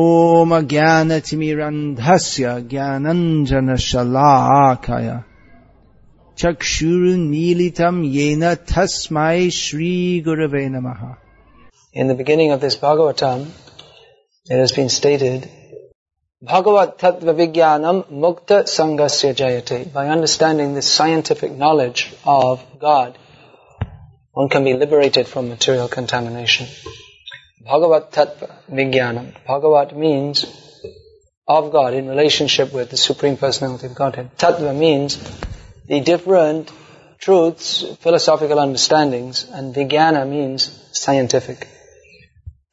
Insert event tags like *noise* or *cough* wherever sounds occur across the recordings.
ॐ ज्ञानतिमिरन्धस्य ज्ञानञ्जनशलाकय चक्षुरुन्मीलितं येन तस्मै श्रीगुरवे नमः In the beginning of this Bhagavatam, it has been stated, Bhagavat Tattva Vijnanam Mukta Sangasya Jayate. By understanding this scientific knowledge of God, one can be liberated from material contamination. Bhagavat Tattva Vijnanam. Bhagavat means of God in relationship with the Supreme Personality of Godhead. Tattva means the different truths, philosophical understandings, and Vijnana means scientific.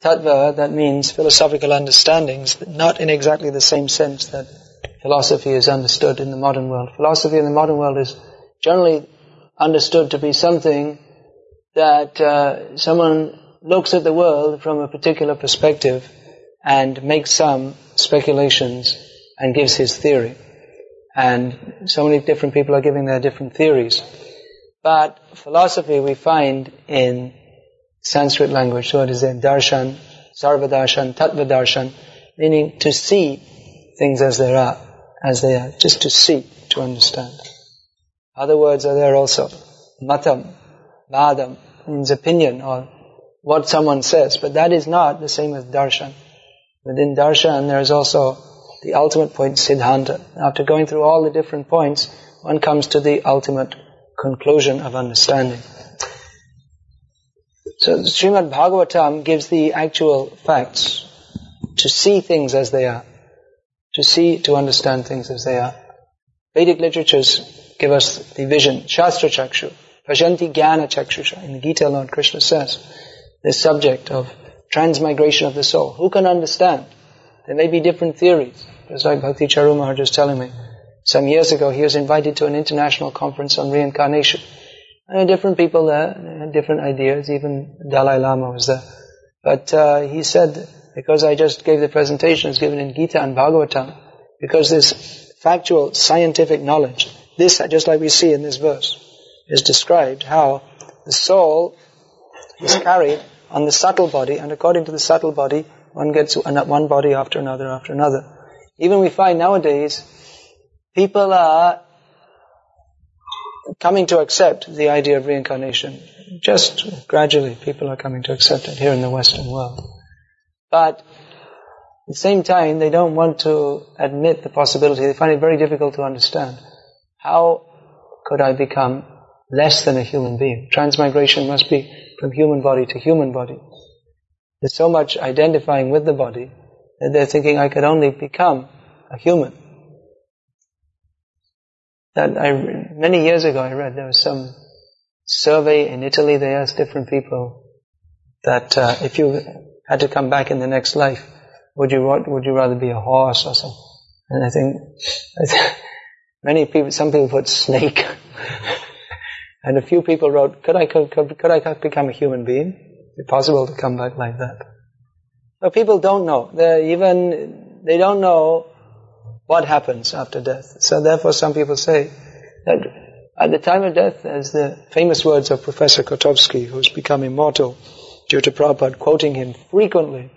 Tattva, that means philosophical understandings, but not in exactly the same sense that philosophy is understood in the modern world. Philosophy in the modern world is generally understood to be something that uh, someone looks at the world from a particular perspective and makes some speculations and gives his theory. And so many different people are giving their different theories. But philosophy we find in Sanskrit language. So it is a darshan, sarvadarshan, tattva darshan, meaning to see things as they are, as they are, just to see, to understand. Other words are there also. Matam, vadam, means opinion or what someone says, but that is not the same as darshan. Within darshan there is also the ultimate point, siddhanta. After going through all the different points, one comes to the ultimate conclusion of understanding. So the Srimad Bhagavatam gives the actual facts to see things as they are, to see, to understand things as they are. Vedic literatures give us the vision, Shastra Chakshu, Pashanti Jnana Chakshusha. In the Gita, Lord Krishna says, this subject of transmigration of the soul. Who can understand? There may be different theories. Just like Bhakti Charu Maharaj was telling me. Some years ago, he was invited to an international conference on reincarnation. And different people there had different ideas. Even Dalai Lama was there. But uh, he said, because I just gave the presentation, it's given in Gita and Bhagavatam, because this factual scientific knowledge, this, just like we see in this verse, is described how the soul is carried on the subtle body, and according to the subtle body, one gets one body after another after another. Even we find nowadays, people are coming to accept the idea of reincarnation. Just gradually, people are coming to accept it here in the Western world. But at the same time, they don't want to admit the possibility. They find it very difficult to understand. How could I become less than a human being? Transmigration must be from human body to human body. There's so much identifying with the body that they're thinking I could only become a human that I, many years ago I read there was some survey in Italy, they asked different people that uh, if you had to come back in the next life, would you would you rather be a horse or something? And I think, *laughs* I think many people, some people put snake, *laughs* and a few people wrote, could I could, could I become a human being? Is it possible to come back like that? But people don't know. They even they don't know what happens after death. So therefore some people say that at the time of death, as the famous words of Professor Kotovsky, who's become immortal due to Prabhupada quoting him frequently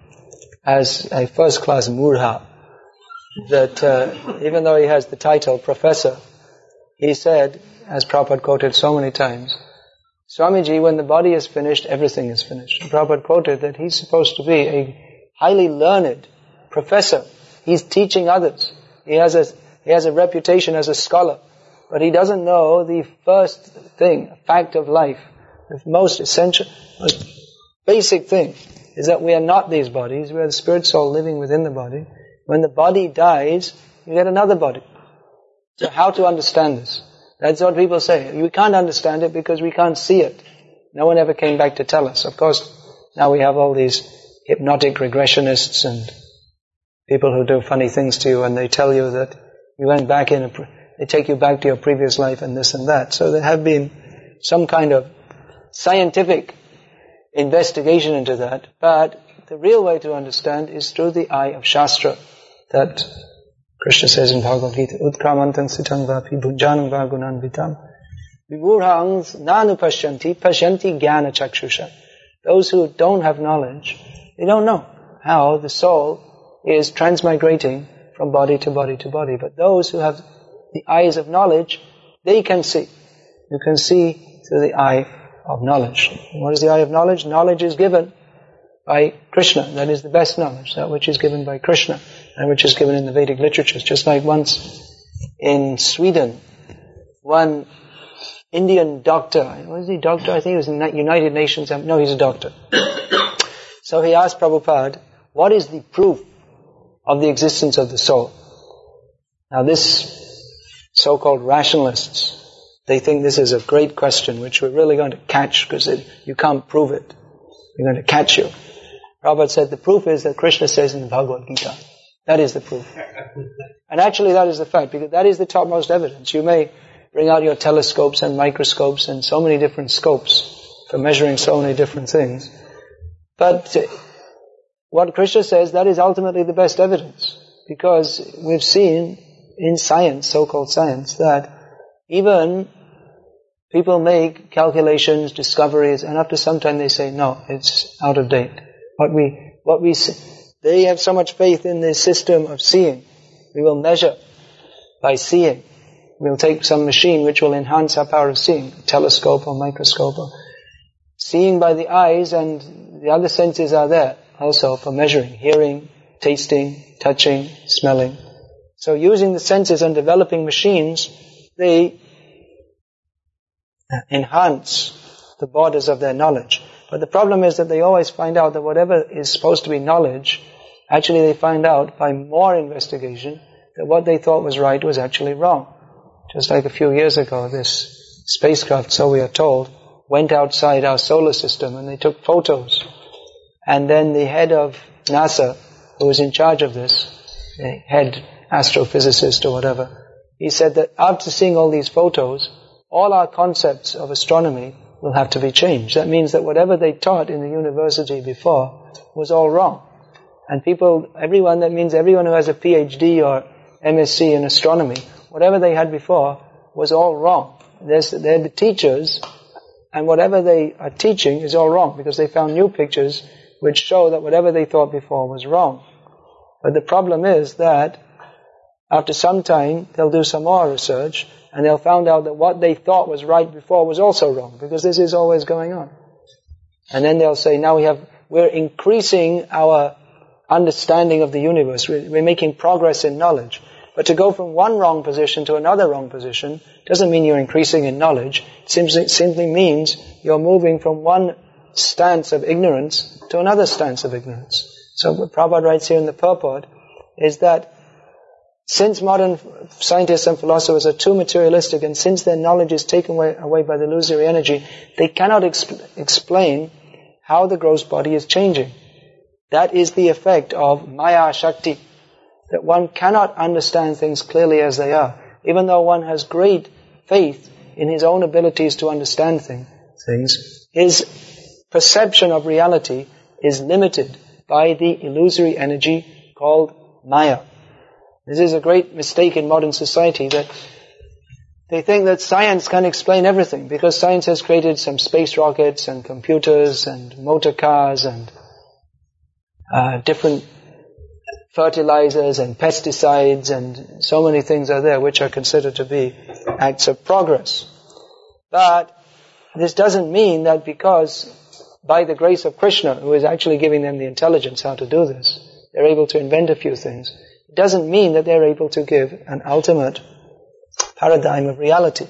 as a first-class mudha, that uh, even though he has the title professor, he said, as Prabhupada quoted so many times, Swamiji, when the body is finished, everything is finished. And Prabhupada quoted that he's supposed to be a highly learned professor. He's teaching others. He has a, he has a reputation as a scholar, but he doesn't know the first thing, fact of life, the most essential, most basic thing is that we are not these bodies, we are the spirit soul living within the body. When the body dies, you get another body. So how to understand this? That's what people say. We can't understand it because we can't see it. No one ever came back to tell us. Of course, now we have all these hypnotic regressionists and people who do funny things to you and they tell you that you went back in, a, they take you back to your previous life and this and that. So there have been some kind of scientific investigation into that, but the real way to understand is through the eye of Shastra that Krishna says in Bhagavad Gita, Utkramantam sitang vapi bhunjanam vagunan vitam nanu pashyanti pashyanti jnana chakshusha. Those who don't have knowledge, they don't know how the soul is transmigrating from body to body to body. But those who have the eyes of knowledge, they can see. You can see through the eye of knowledge. What is the eye of knowledge? Knowledge is given by Krishna. That is the best knowledge, that which is given by Krishna and which is given in the Vedic literatures. Just like once in Sweden, one Indian doctor, was he doctor? I think he was in the United Nations. No, he's a doctor. *coughs* so he asked Prabhupada, what is the proof of the existence of the soul? Now this so-called rationalists, they think this is a great question which we're really going to catch because you can't prove it. We're going to catch you. Prabhupada said the proof is that Krishna says in the Bhagavad Gita. That is the proof. *laughs* And actually that is the fact, because that is the topmost evidence. You may bring out your telescopes and microscopes and so many different scopes for measuring so many different things. But uh, what Krishna says, that is ultimately the best evidence. Because we've seen in science, so-called science, that even people make calculations, discoveries, and after some time they say, no, it's out of date. What we, what we, they have so much faith in the system of seeing. We will measure by seeing. We'll take some machine which will enhance our power of seeing, telescope or microscope. Or seeing by the eyes and the other senses are there also for measuring, hearing, tasting, touching, smelling. So using the senses and developing machines, they enhance the borders of their knowledge. But the problem is that they always find out that whatever is supposed to be knowledge, actually they find out by more investigation that what they thought was right was actually wrong. Just like a few years ago, this spacecraft, so we are told, went outside our solar system and they took photos. And then the head of NASA, who was in charge of this, the head astrophysicist or whatever, he said that after seeing all these photos, all our concepts of astronomy will have to be changed. That means that whatever they taught in the university before was all wrong. And people, everyone, that means everyone who has a PhD or MSc in astronomy, whatever they had before was all wrong. There's, they're the teachers, and whatever they are teaching is all wrong because they found new pictures which show that whatever they thought before was wrong. But the problem is that after some time, they'll do some more research, and they'll find out that what they thought was right before was also wrong, because this is always going on. And then they'll say, now we have, we're increasing our understanding of the universe. We're, we're making progress in knowledge. But to go from one wrong position to another wrong position doesn't mean you're increasing in knowledge. It simply, simply means you're moving from one stance of ignorance to another stance of ignorance. So what Prabhupada writes here in the purport is that since modern scientists and philosophers are too materialistic and since their knowledge is taken away, away by the illusory energy, they cannot exp- explain how the gross body is changing. That is the effect of Maya Shakti. That one cannot understand things clearly as they are. Even though one has great faith in his own abilities to understand thing, things, his perception of reality is limited by the illusory energy called Maya. This is a great mistake in modern society that they think that science can explain everything because science has created some space rockets and computers and motor cars and uh, different fertilizers and pesticides and so many things are there which are considered to be acts of progress. But this doesn't mean that because by the grace of Krishna, who is actually giving them the intelligence how to do this, they're able to invent a few things doesn't mean that they're able to give an ultimate paradigm of reality.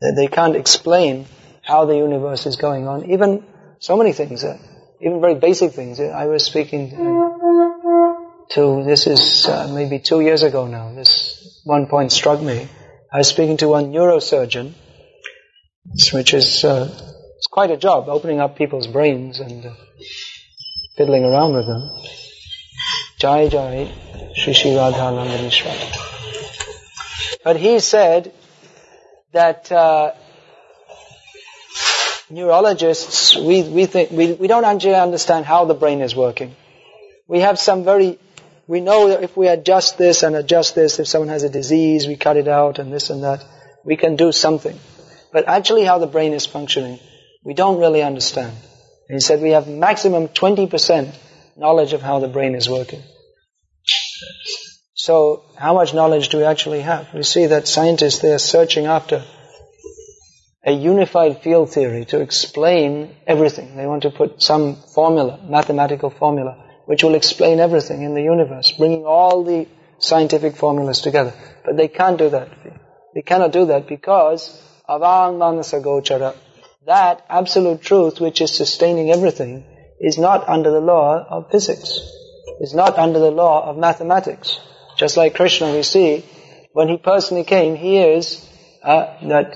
That they can't explain how the universe is going on. Even so many things, uh, even very basic things. I was speaking to, this is uh, maybe two years ago now, this one point struck me. I was speaking to one neurosurgeon, which is uh, it's quite a job, opening up people's brains and uh, fiddling around with them. Jai Jai Sri Sri Radhananda Mishra. But he said that uh, neurologists, we, we, think, we, we don't actually understand how the brain is working. We have some very, we know that if we adjust this and adjust this, if someone has a disease, we cut it out and this and that, we can do something. But actually how the brain is functioning, we don't really understand. And he said we have maximum 20% knowledge of how the brain is working. So, how much knowledge do we actually have? We see that scientists, they are searching after a unified field theory to explain everything. They want to put some formula, mathematical formula, which will explain everything in the universe, bringing all the scientific formulas together. But they can't do that. They cannot do that because of avang manasa gochara, that absolute truth which is sustaining everything, is not under the law of physics. Is not under the law of mathematics. Just like Krishna, we see, when he personally came, he is uh, that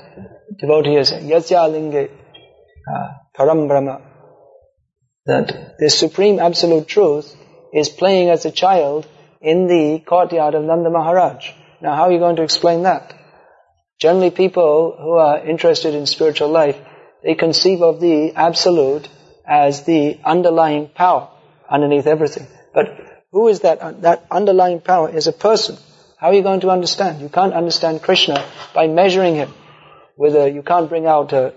devotee is yasya linge uh, param brahma. That the supreme absolute truth is playing as a child in the courtyard of Nanda Maharaj. Now, how are you going to explain that? Generally, people who are interested in spiritual life, they conceive of the absolute as the underlying power underneath everything. But who is that? Uh, that underlying power is a person. How are you going to understand? You can't understand Krishna by measuring him. Whether you can't bring out a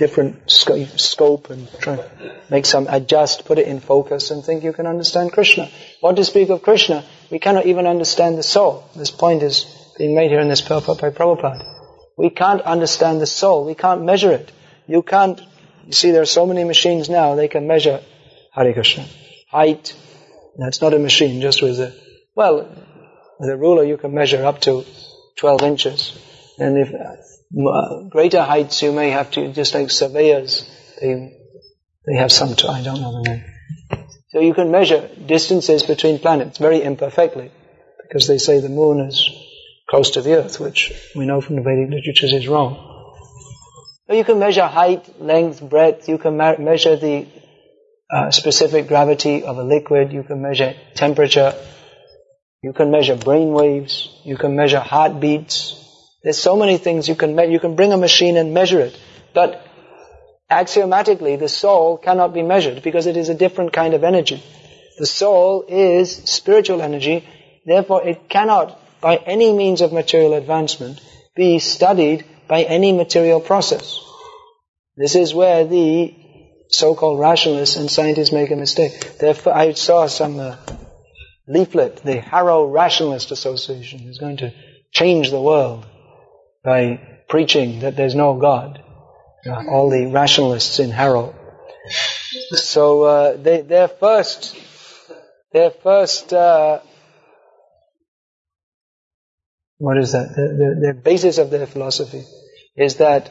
different scope and try to make some adjust, put it in focus and think you can understand Krishna. What to speak of Krishna? We cannot even understand the soul. This point is being made here in this purport by Prabhupada. We can't understand the soul. We can't measure it. You can't, you see there are so many machines now, they can measure Hare Krishna. Height, that's not a machine, just with a, well, with a ruler you can measure up to 12 inches. And if uh, greater heights you may have to, just like surveyors, they, they have some, t- I don't know the name. So you can measure distances between planets very imperfectly, because they say the moon is close to the earth, which we know from the Vedic literatures is wrong. You can measure height, length, breadth, you can ma- measure the uh, specific gravity of a liquid, you can measure temperature, you can measure brain waves, you can measure heartbeats. There's so many things you can measure. You can bring a machine and measure it. But axiomatically, the soul cannot be measured because it is a different kind of energy. The soul is spiritual energy, therefore it cannot, by any means of material advancement, be studied by any material process. This is where the so-called rationalists and scientists make a mistake. Therefore, I saw some uh, leaflet, the Harrow Rationalist Association is going to change the world by preaching that there's no God. Uh, all the rationalists in Harrow. So uh, they, their first, their first, uh, what is that? The, basis of their philosophy is that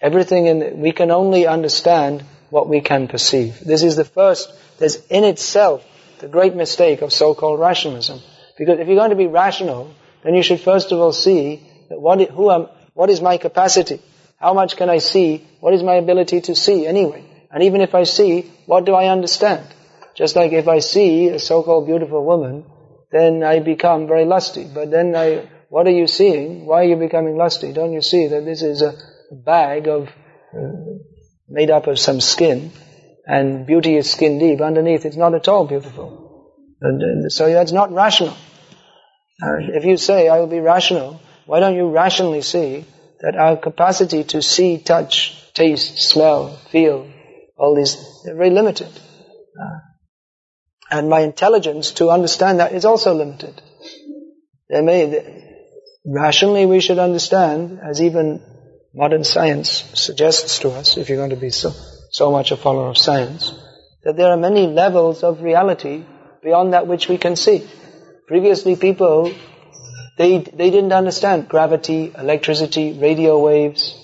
everything in we can only understand what we can perceive. This is the first, there's in itself the great mistake of so-called rationalism. Because if you're going to be rational, then you should first of all see that what, who am, what is my capacity? How much can I see? What is my ability to see anyway? And even if I see, what do I understand? Just like if I see a so-called beautiful woman, then I become very lusty. But then I, what are you seeing? Why are you becoming lusty? Don't you see that this is a bag of uh, made up of some skin, and beauty is skin deep. Underneath, it's not at all beautiful. And, so that's not rational. Uh, if you say, I will be rational, why don't you rationally see that our capacity to see, touch, taste, smell, feel, all these, they're very limited. Uh, and my intelligence to understand that is also limited. There may, rationally we should understand, as even modern science suggests to us, if you're going to be so, so much a follower of science, that there are many levels of reality beyond that which we can see. Previously people, they, they didn't understand gravity, electricity, radio waves.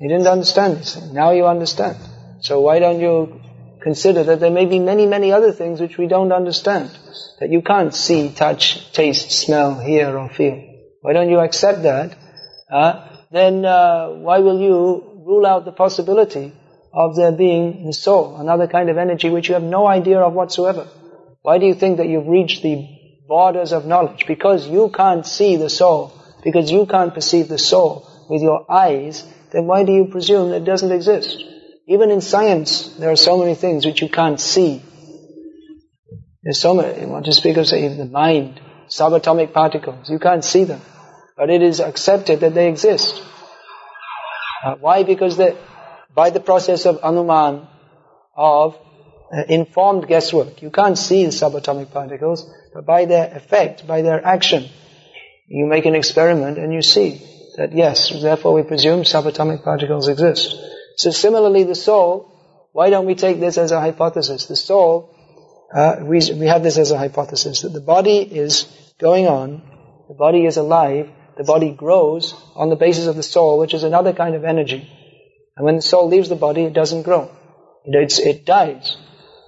They didn't understand this. Now you understand. So why don't you consider that there may be many, many other things which we don't understand. That you can't see, touch, taste, smell, hear or feel. Why don't you accept that? Uh, then uh, why will you rule out the possibility of there being soul, another kind of energy which you have no idea of whatsoever? Why do you think that you've reached the borders of knowledge? Because you can't see the soul, because you can't perceive the soul with your eyes, then why do you presume it doesn't exist? Even in science, there are so many things which you can't see. There's so many, you want to speak of, say, the mind, subatomic particles, you can't see them but it is accepted that they exist. Uh, why? Because by the process of anuman, of uh, informed guesswork, you can't see the subatomic particles, but by their effect, by their action. You make an experiment and you see that yes, therefore we presume subatomic particles exist. So similarly the soul, why don't we take this as a hypothesis? The soul, uh, we, we have this as a hypothesis, that the body is going on, the body is alive, the body grows on the basis of the soul, which is another kind of energy. And when the soul leaves the body, it doesn't grow. It, it dies.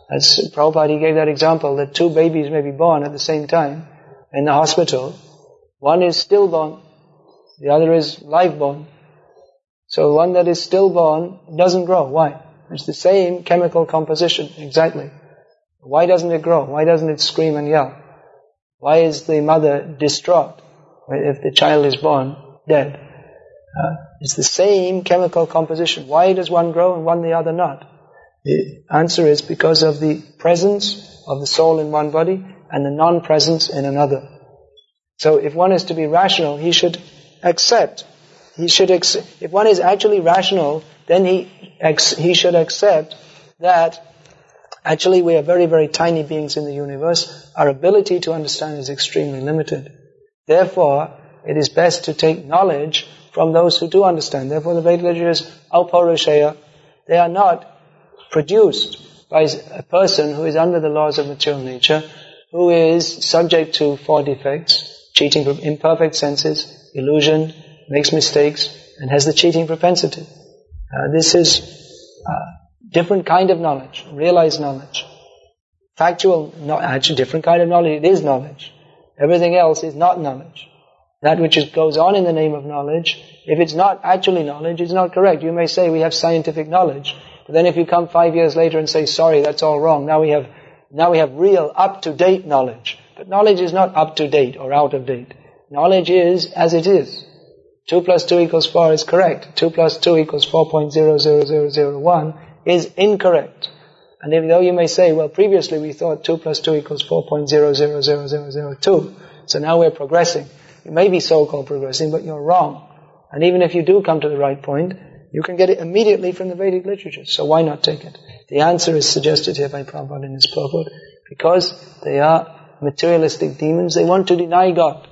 As Prabhupada gave that example, that two babies may be born at the same time in the hospital. One is stillborn, the other is live-born. So one that is stillborn doesn't grow. Why? It's the same chemical composition, exactly. Why doesn't it grow? Why doesn't it scream and yell? Why is the mother distraught if the child is born dead? Uh, it's the same chemical composition. Why does one grow and one the other not? The answer is because of the presence of the soul in one body and the non-presence in another. So if one is to be rational, he should accept. He should accept. If one is actually rational, then he he should accept that actually we are very very tiny beings in the universe. Our ability to understand is extremely limited. Therefore, it is best to take knowledge from those who do understand. Therefore, the Vedic literature is apaurusheya. They are not produced by a person who is under the laws of material nature, who is subject to four defects, cheating from imperfect senses, illusion, makes mistakes, and has the cheating propensity. Uh, this is a different kind of knowledge, realized knowledge. Factual, not actually different kind of knowledge, it is knowledge. Everything else is not knowledge. That which is, goes on in the name of knowledge, if it's not actually knowledge, it's not correct. You may say we have scientific knowledge, but then if you come five years later and say, sorry, that's all wrong, now we have, now we have real, up-to-date knowledge. But knowledge is not up-to-date or out of date. Knowledge is as it is. 2 plus 2 equals 4 is correct. 2 plus 2 equals 4.00001 is incorrect. And even though you may say, well, previously we thought 2 plus 2 equals 4.0000002, so now we're progressing. You may be so-called progressing, but you're wrong. And even if you do come to the right point, you can get it immediately from the Vedic literature, so why not take it? The answer is suggested here by Prabhupada in his purport, because they are materialistic demons, they want to deny God.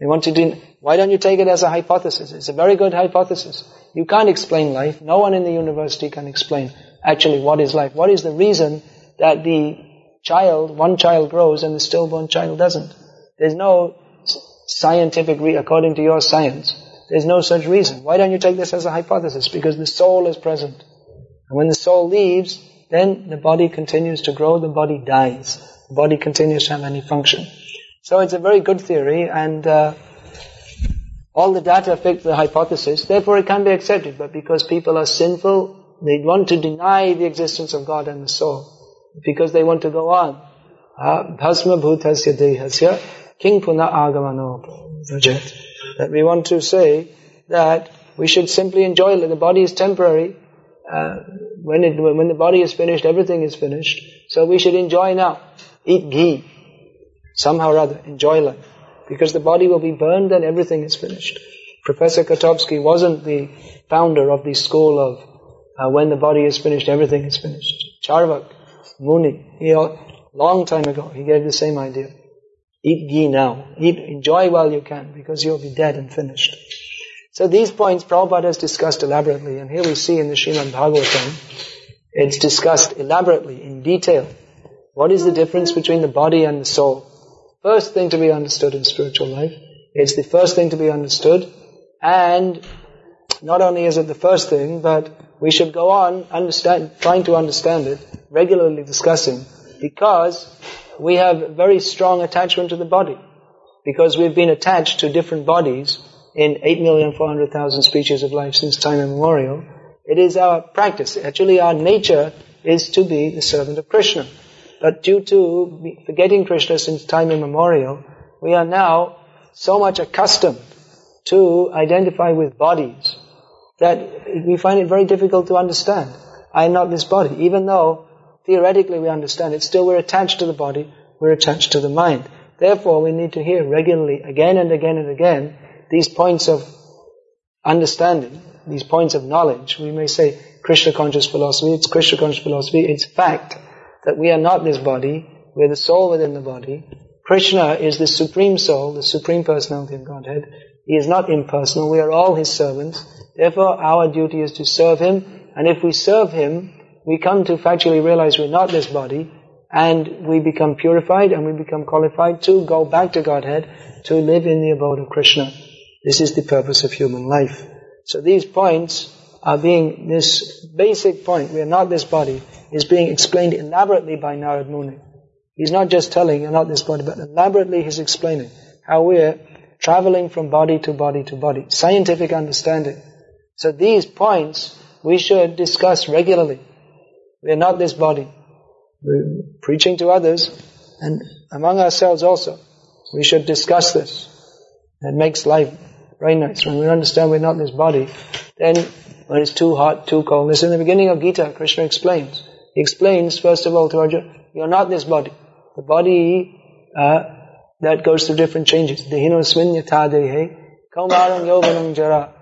They want to deny, why don't you take it as a hypothesis? It's a very good hypothesis. You can't explain life. No one in the university can explain actually what is life. What is the reason that the child, one child grows and the stillborn child doesn't? There's no scientific, re- according to your science, there's no such reason. Why don't you take this as a hypothesis? Because the soul is present. And when the soul leaves, then the body continues to grow, the body dies. The body continues to have any function. So it's a very good theory, and uh, all the data fit the hypothesis, therefore it can be accepted. But because people are sinful, they want to deny the existence of God and the soul. Because they want to go on. Bhasma bhutasya dehasya king puna agamano that we want to say that we should simply enjoy it. The body is temporary. Uh, when, it, when the body is finished, everything is finished. So we should enjoy now. Eat ghee. Somehow or other, enjoy life. Because the body will be burned and everything is finished. Professor Kotovsky wasn't the founder of the school of uh, when the body is finished, everything is finished. Charvak, Muni, he, long time ago, he gave the same idea. Eat ghee now. Eat, enjoy while you can, because you'll be dead and finished. So these points Prabhupada has discussed elaborately, and here we see in the Srimad Bhagavatam, it's discussed elaborately, in detail. What is the difference between the body and the soul? First thing to be understood in spiritual life. It's the first thing to be understood, and not only is it the first thing, but we should go on understand, trying to understand it, regularly discussing, because we have very strong attachment to the body. Because we've been attached to different bodies in 8,400,000 species of life since time immemorial. It is our practice. Actually, our nature is to be the servant of Krishna. But due to forgetting Krishna since time immemorial, we are now so much accustomed to identify with bodies that we find it very difficult to understand. I am not this body, even though theoretically we understand it, still we're attached to the body, we're attached to the mind. Therefore, we need to hear regularly, again and again and again, these points of understanding, these points of knowledge. We may say Krishna conscious philosophy, it's Krishna conscious philosophy, it's fact that we are not this body, we're the soul within the body, Krishna is the Supreme Soul, the Supreme Personality of Godhead. He is not impersonal. We are all His servants. Therefore, our duty is to serve Him. And if we serve Him, we come to factually realize we're not this body, and we become purified and we become qualified to go back to Godhead, to live in the abode of Krishna. This is the purpose of human life. So these points are being, this basic point, we are not this body, is being explained elaborately by Narad Muni. He's not just telling you're not this body, but elaborately he's explaining how we're traveling from body to body to body. Scientific understanding. So these points we should discuss regularly. We are not this body. We're preaching to others and among ourselves also. We should discuss this. It makes life very nice. When we understand we're not this body, then when it's too hot, too cold. This in the beginning of Gita, Krishna explains. He explains, first of all, to Arjuna, you're not this body. The body uh, that goes through different changes. Dehino kaumaram yovanam jara,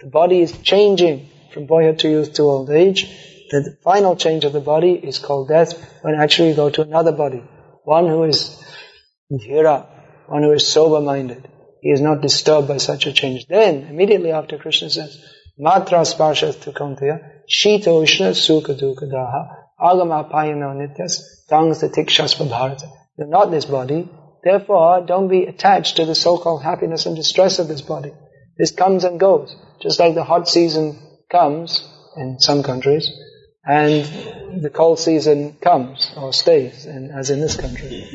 The body is changing from boyhood to youth to old age. The final change of the body is called death when actually you go to another body. One who is dhira, one who is sober-minded. He is not disturbed by such a change. Then, immediately after Krishna says, Matra sparshas tu kaunteya, shita ushna sukha dukha daha, agama payano nityas, tangs tikshasva bharata. You're not this body, therefore don't be attached to the so-called happiness and distress of this body. This comes and goes, just like the hot season comes in some countries, and the cold season comes or stays, in, as in this country.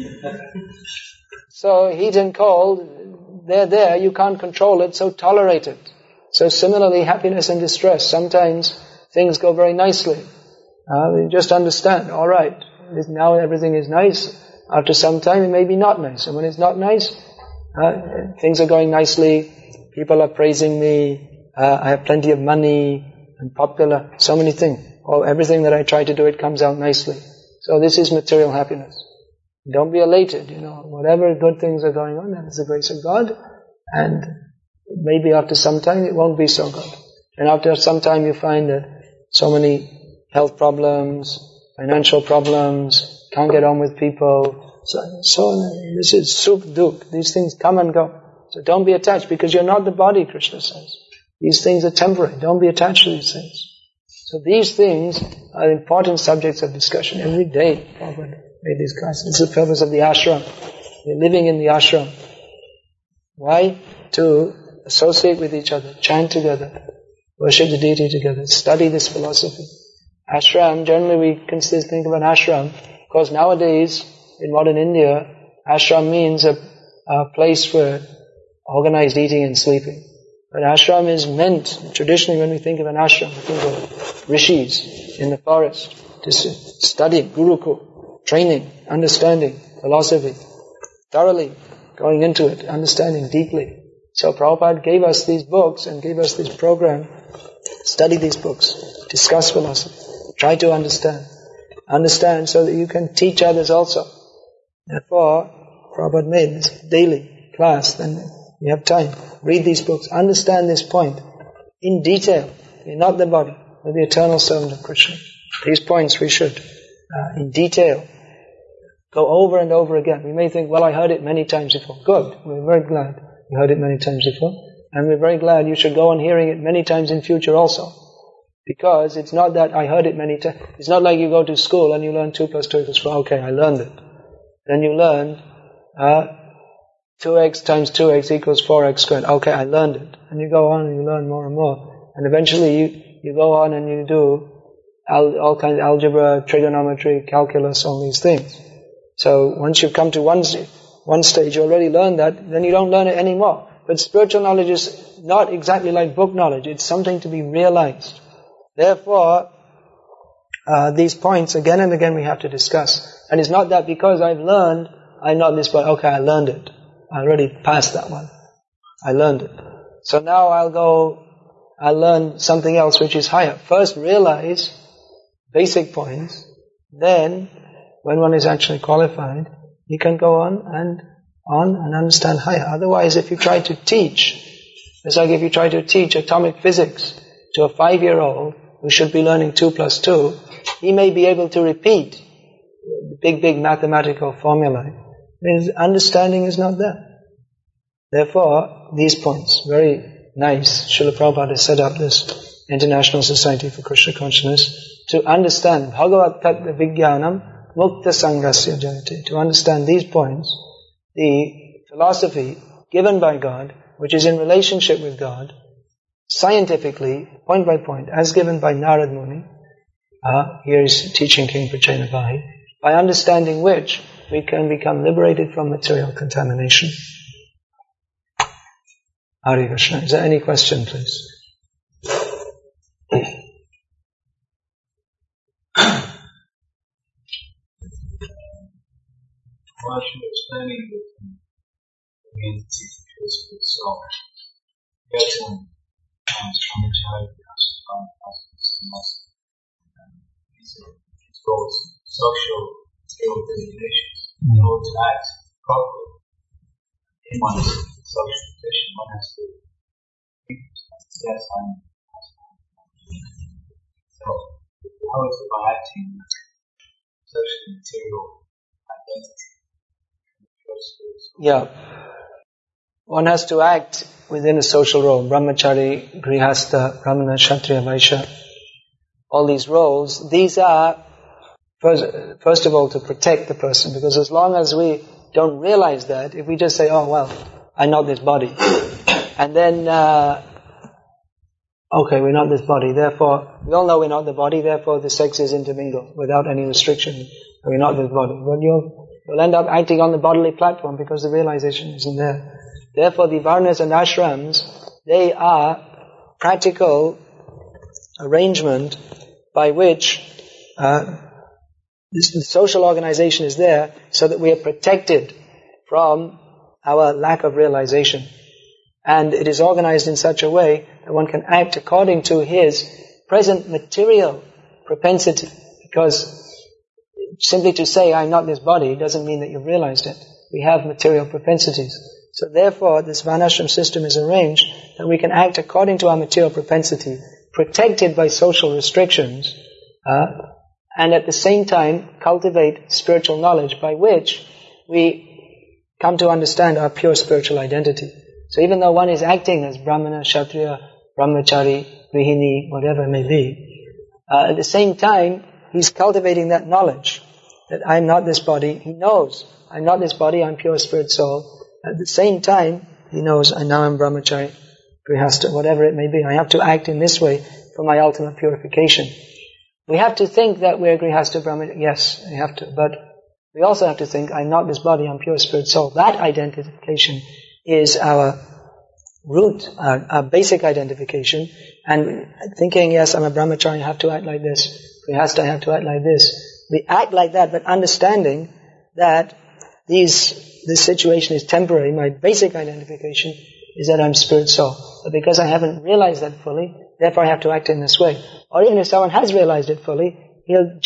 so heat and cold, they're there, you can't control it, so tolerate it. So similarly, happiness and distress, sometimes things go very nicely. Uh, just understand, alright, now everything is nice. After some time, it may be not nice. And when it's not nice, uh, things are going nicely, people are praising me, uh, I have plenty of money, I'm popular, so many things. Or everything that I try to do, it comes out nicely. So this is material happiness. Don't be elated, you know, whatever good things are going on, that is the grace of God, and maybe after some time it won't be so good. And after some time you find that so many health problems, financial problems, can't get on with people, so, so this is sukh duk. These things come and go. So don't be attached because you're not the body, Krishna says. These things are temporary. Don't be attached to these things. So these things are important subjects of discussion every day. Prabhupada made these classes. This is the purpose of the ashram. We're living in the ashram. Why? To associate with each other, chant together, worship the deity together, study this philosophy. Ashram, generally we consider, think of an ashram, because nowadays, in modern India, ashram means a, a place for organized eating and sleeping. But ashram is meant, traditionally when we think of an ashram, we think of rishis in the forest, just studying, gurukul, training, understanding, philosophy, thoroughly going into it, understanding deeply. So Prabhupada gave us these books and gave us this program, study these books, discuss philosophy, try to understand. Understand so that you can teach others also. Therefore, Prabhupada made this daily class, then you have time. Read these books, understand this point in detail. You're not the body, but the eternal servant of Krishna. These points we should, uh, in detail, go over and over again. We may think, well, I heard it many times before. Good. We're very glad you heard it many times before. And we're very glad you should go on hearing it many times in future also. Because it's not that I heard it many times. It's not like you go to school and you learn 2 plus 2 equals 4. Okay, I learned it. Then you learn uh, 2x times 2x equals 4x squared. Okay, I learned it. And you go on and you learn more and more. And eventually you, you go on and you do al- all kinds of algebra, trigonometry, calculus, all these things. So once you've come to one, one stage, you already learned that, then you don't learn it anymore. But spiritual knowledge is not exactly like book knowledge. It's something to be realized. Therefore, uh, these points again and again we have to discuss. And it's not that because I've learned, I'm not this, but okay, I learned it. I already passed that one. I learned it. So now I'll go, I'll learn something else which is higher. First realize basic points, then when one is actually qualified, you can go on and on and understand higher. Otherwise, if you try to teach, it's like if you try to teach atomic physics to a five-year-old who should be learning two plus two, he may be able to repeat the big, big mathematical formula, His understanding is not there. Therefore, these points, very nice. Srila Prabhupada set up this International Society for Krishna Consciousness to understand Bhagavat Tattva Vijnanam Mukta Sangasya Jayate. To understand these points, the philosophy given by God, which is in relationship with God, scientifically, point by point, as given by Narad Muni, uh, here is teaching King Prachena by understanding which we can become liberated from material contamination. Hari Krishna. Is there any question, please? While she was for itself, getting social skill in order to act properly in one's social position, one has to so how is it by acting social material identity? Yeah. One has to act within a social role. Brahmachari, Grihastha, Brahmana, Kshatriya, Vaishya. All these roles, these are, first, first of all, to protect the person. Because as long as we don't realize that, if we just say, oh well, I'm not this body. *coughs* And then, uh, okay, we're not this body, therefore, we all know we're not the body, therefore the sexes intermingle without any restriction. We're not this body. But you'll, you'll end up acting on the bodily platform because the realization isn't there. Therefore, the varnas and ashrams, they are practical arrangement by which uh, this, the social organization is there so that we are protected from our lack of realization. And it is organized in such a way that one can act according to his present material propensity. Because simply to say, I'm not this body, doesn't mean that you've realized it. We have material propensities. So therefore, this Varnashram system is arranged that we can act according to our material propensity, protected by social restrictions, uh, and at the same time cultivate spiritual knowledge by which we come to understand our pure spiritual identity. So even though one is acting as Brahmana, Kshatriya, Brahmachari, Grihini, whatever it may be, uh, at the same time, he's cultivating that knowledge that I'm not this body. He knows I'm not this body, I'm pure spirit soul. At the same time, he knows I now am Brahmachari, Grihastha, whatever it may be. I have to act in this way for my ultimate purification. We have to think that we're Grihastha Brahmachari. Yes, we have to. But we also have to think, I'm not this body, I'm pure spirit soul. That identification is our root, our, our basic identification. And thinking, yes, I'm a brahmachari, I have to act like this. Grihastha, I have to act like this. We act like that, but understanding that these, this situation is temporary. My basic identification is that I'm spirit soul. But because I haven't realized that fully, therefore I have to act in this way. Or even if someone has realized it fully, he'll